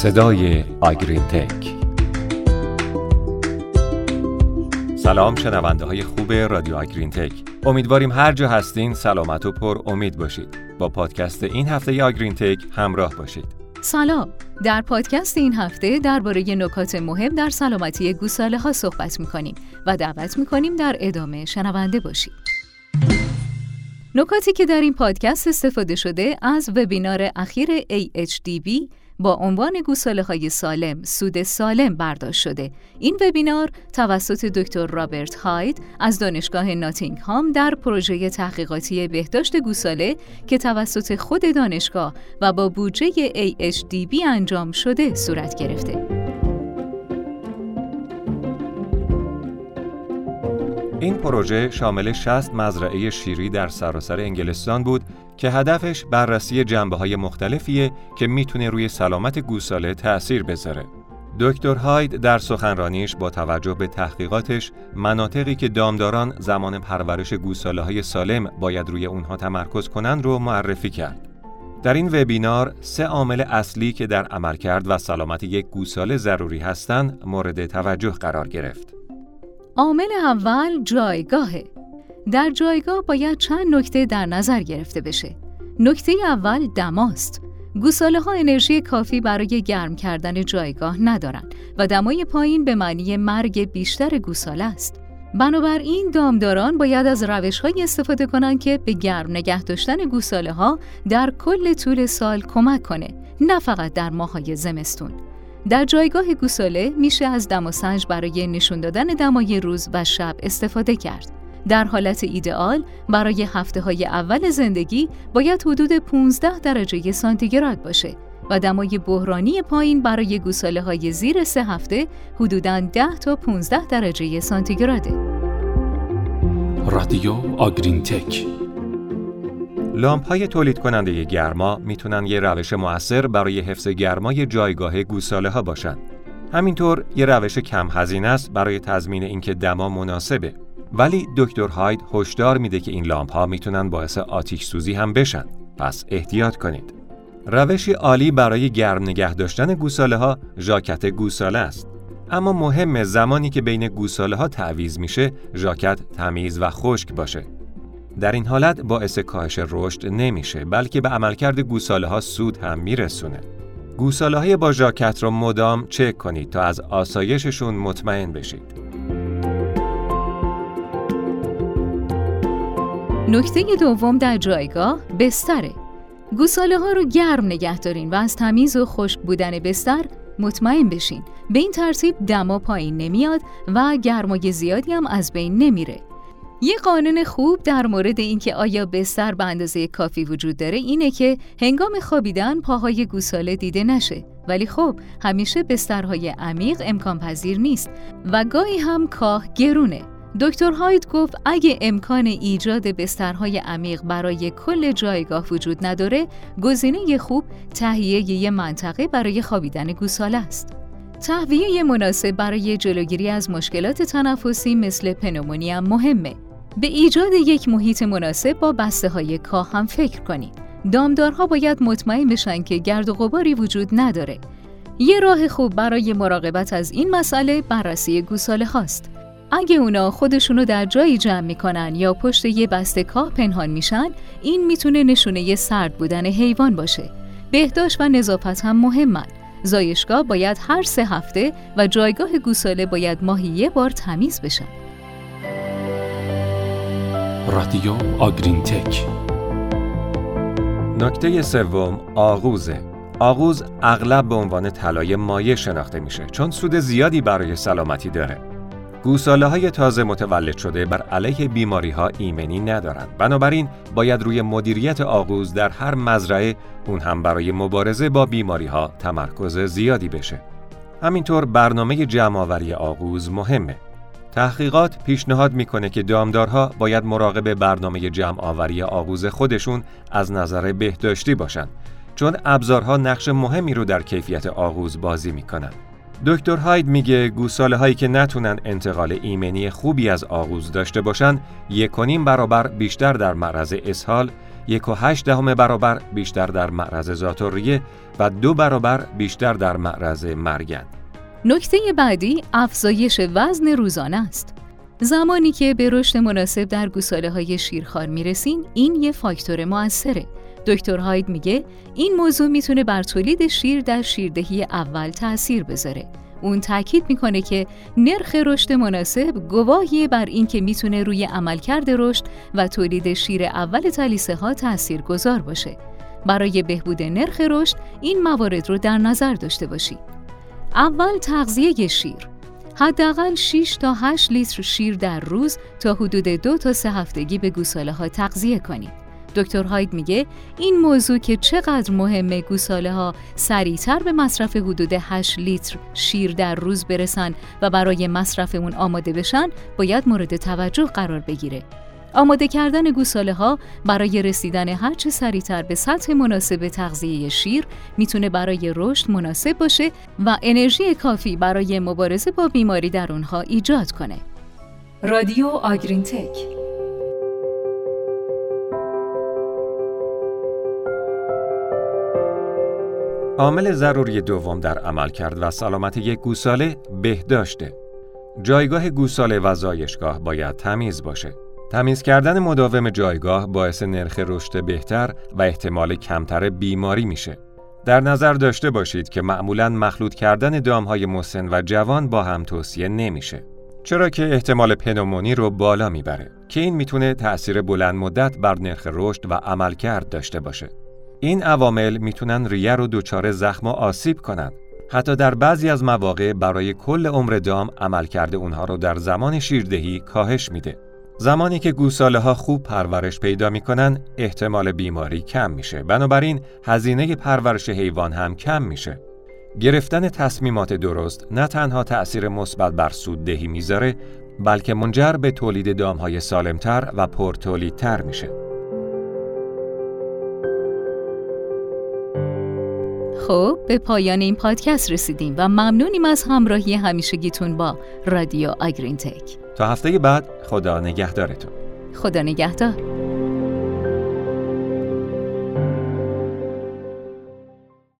صدای آگرین تک سلام شنونده های خوب رادیو آگرین تک امیدواریم هر جا هستین سلامت و پر امید باشید. با پادکست این هفته آگرین تک همراه باشید. سلام. در پادکست این هفته درباره نکات مهم در سلامتی گوساله ها صحبت می و دعوت می در ادامه شنونده باشید. نکاتی که در این پادکست استفاده شده از وبینار اخیر AHDB با عنوان گوساله های سالم سود سالم برداشت شده. این وبینار توسط دکتر رابرت هاید از دانشگاه ناتینگهام در پروژه تحقیقاتی بهداشت گوساله که توسط خود دانشگاه و با بودجه AHDB انجام شده صورت گرفته. این پروژه شامل 60 مزرعه شیری در سراسر انگلستان بود که هدفش بررسی جنبه های مختلفیه که می‌تونه روی سلامت گوساله تأثیر بذاره. دکتر هاید در سخنرانیش با توجه به تحقیقاتش مناطقی که دامداران زمان پرورش گوساله های سالم باید روی اونها تمرکز کنند رو معرفی کرد. در این وبینار سه عامل اصلی که در عملکرد و سلامت یک گوساله ضروری هستند مورد توجه قرار گرفت. عامل اول جایگاهه. در جایگاه باید چند نکته در نظر گرفته بشه. نکته اول دماست. گوساله ها انرژی کافی برای گرم کردن جایگاه ندارند و دمای پایین به معنی مرگ بیشتر گوساله است. بنابراین دامداران باید از روش های استفاده کنند که به گرم نگه داشتن گوساله ها در کل طول سال کمک کنه نه فقط در ماهای زمستون. در جایگاه گوساله میشه از دماسنج برای نشون دادن دمای روز و شب استفاده کرد. در حالت ایدئال برای هفته های اول زندگی باید حدود 15 درجه سانتیگراد باشه و دمای بحرانی پایین برای گوساله های زیر سه هفته حدوداً 10 تا 15 درجه سانتیگراده. رادیو آگرین تک لامپ های تولید کننده گرما می‌تونن یه روش موثر برای حفظ گرمای جایگاه گوساله ها باشن. همینطور یه روش کم هزینه است برای تضمین اینکه دما مناسبه. ولی دکتر هاید هشدار میده که این لامپ ها می‌تونن باعث آتیش سوزی هم بشن. پس احتیاط کنید. روشی عالی برای گرم نگه داشتن گوساله ها ژاکت گوساله است. اما مهم زمانی که بین گوساله ها تعویز میشه ژاکت تمیز و خشک باشه. در این حالت باعث کاهش رشد نمیشه بلکه به عملکرد گوساله ها سود هم میرسونه. گوساله های با ژاکت را مدام چک کنید تا از آسایششون مطمئن بشید. نکته دوم در جایگاه بستره. گوساله ها رو گرم نگه دارین و از تمیز و خشک بودن بستر مطمئن بشین. به این ترتیب دما پایین نمیاد و گرمای زیادی هم از بین نمیره. یه قانون خوب در مورد اینکه آیا بستر به اندازه کافی وجود داره اینه که هنگام خوابیدن پاهای گوساله دیده نشه. ولی خب همیشه بسترهای عمیق امکان پذیر نیست و گاهی هم کاه گرونه. دکتر هاید گفت اگه امکان ایجاد بسترهای عمیق برای کل جایگاه وجود نداره گزینه خوب تهیه یه منطقه برای خوابیدن گوساله است. تهویه مناسب برای جلوگیری از مشکلات تنفسی مثل پنومونی مهمه. به ایجاد یک محیط مناسب با بسته های کاه هم فکر کنید. دامدارها باید مطمئن بشن که گرد و غباری وجود نداره. یه راه خوب برای مراقبت از این مسئله بررسی گوساله هاست. اگه اونا خودشونو در جایی جمع می‌کنن یا پشت یه بسته کاه پنهان میشن، این می‌تونه نشونه سرد بودن حیوان باشه. بهداشت و نظافت هم مهمن. زایشگاه باید هر سه هفته و جایگاه گوساله باید ماهی یه بار تمیز بشن. رادیو آگرین تک نکته سوم آغوزه. آغوز اغلب به عنوان طلای مایع شناخته میشه چون سود زیادی برای سلامتی داره. گوساله های تازه متولد شده بر علیه بیماری ها ایمنی ندارند. بنابراین باید روی مدیریت آغوز در هر مزرعه اون هم برای مبارزه با بیماری ها تمرکز زیادی بشه. همینطور برنامه جمعآوری آغوز مهمه. تحقیقات پیشنهاد می‌کنه که دامدارها باید مراقب برنامه جمع آوری آغوز خودشون از نظر بهداشتی باشند چون ابزارها نقش مهمی رو در کیفیت آغوز بازی می‌کنن. دکتر هاید میگه گوساله هایی که نتونن انتقال ایمنی خوبی از آغوز داشته باشن یک برابر بیشتر در معرض اسهال یک و هشت دهم برابر بیشتر در معرض زاتوریه و دو برابر بیشتر در معرض مرگند. نکته بعدی افزایش وزن روزانه است. زمانی که به رشد مناسب در گوساله های شیرخوار می‌رسین این یه فاکتور موثره. دکتر هاید میگه این موضوع می‌تونه بر تولید شیر در شیردهی اول تاثیر بذاره. اون تاکید می‌کنه که نرخ رشد مناسب گواهی بر این که می‌تونه روی عملکرد رشد و تولید شیر اول تلیسه ها تأثیر گذار باشه. برای بهبود نرخ رشد این موارد رو در نظر داشته باشید. اول تغذیه شیر حداقل 6 تا 8 لیتر شیر در روز تا حدود دو تا سه هفتگی به گوساله ها تغذیه کنید. دکتر هاید میگه این موضوع که چقدر مهمه گوساله ها سریعتر به مصرف حدود 8 لیتر شیر در روز برسن و برای مصرف اون آماده بشن باید مورد توجه قرار بگیره. آماده کردن گوساله ها برای رسیدن هرچه سریعتر به سطح مناسب تغذیه شیر می‌تونه برای رشد مناسب باشه و انرژی کافی برای مبارزه با بیماری در اونها ایجاد کنه. رادیو آگرین تک عامل ضروری دوم در عمل کرد و سلامت یک گوساله بهداشته. جایگاه گوساله و زایشگاه باید تمیز باشه. تمیز کردن مداوم جایگاه باعث نرخ رشد بهتر و احتمال کمتر بیماری میشه. در نظر داشته باشید که معمولا مخلوط کردن دامهای مسن و جوان با هم توصیه نمیشه. چرا که احتمال پنومونی رو بالا می‌بره که این می‌تونه تأثیر بلند مدت بر نرخ رشد و عملکرد داشته باشه. این عوامل می‌تونن ریه رو دچار زخم و آسیب کنند. حتی در بعضی از مواقع برای کل عمر دام عملکرد اونها رو در زمان شیردهی کاهش میده. زمانی که گوساله ها خوب پرورش پیدا می‌کنن احتمال بیماری کم میشه. بنابراین هزینه پرورش حیوان هم کم میشه. گرفتن تصمیمات درست نه تنها تأثیر مثبت بر سوددهی می‌ذاره بلکه منجر به تولید دامهای سالمتر و پرتولیدتر میشه. خب به پایان این پادکست رسیدیم و ممنونیم از همراهی همیشگیتون با رادیو آگرین تک تا هفته بعد خدا نگهدارتون. خدا نگهدار.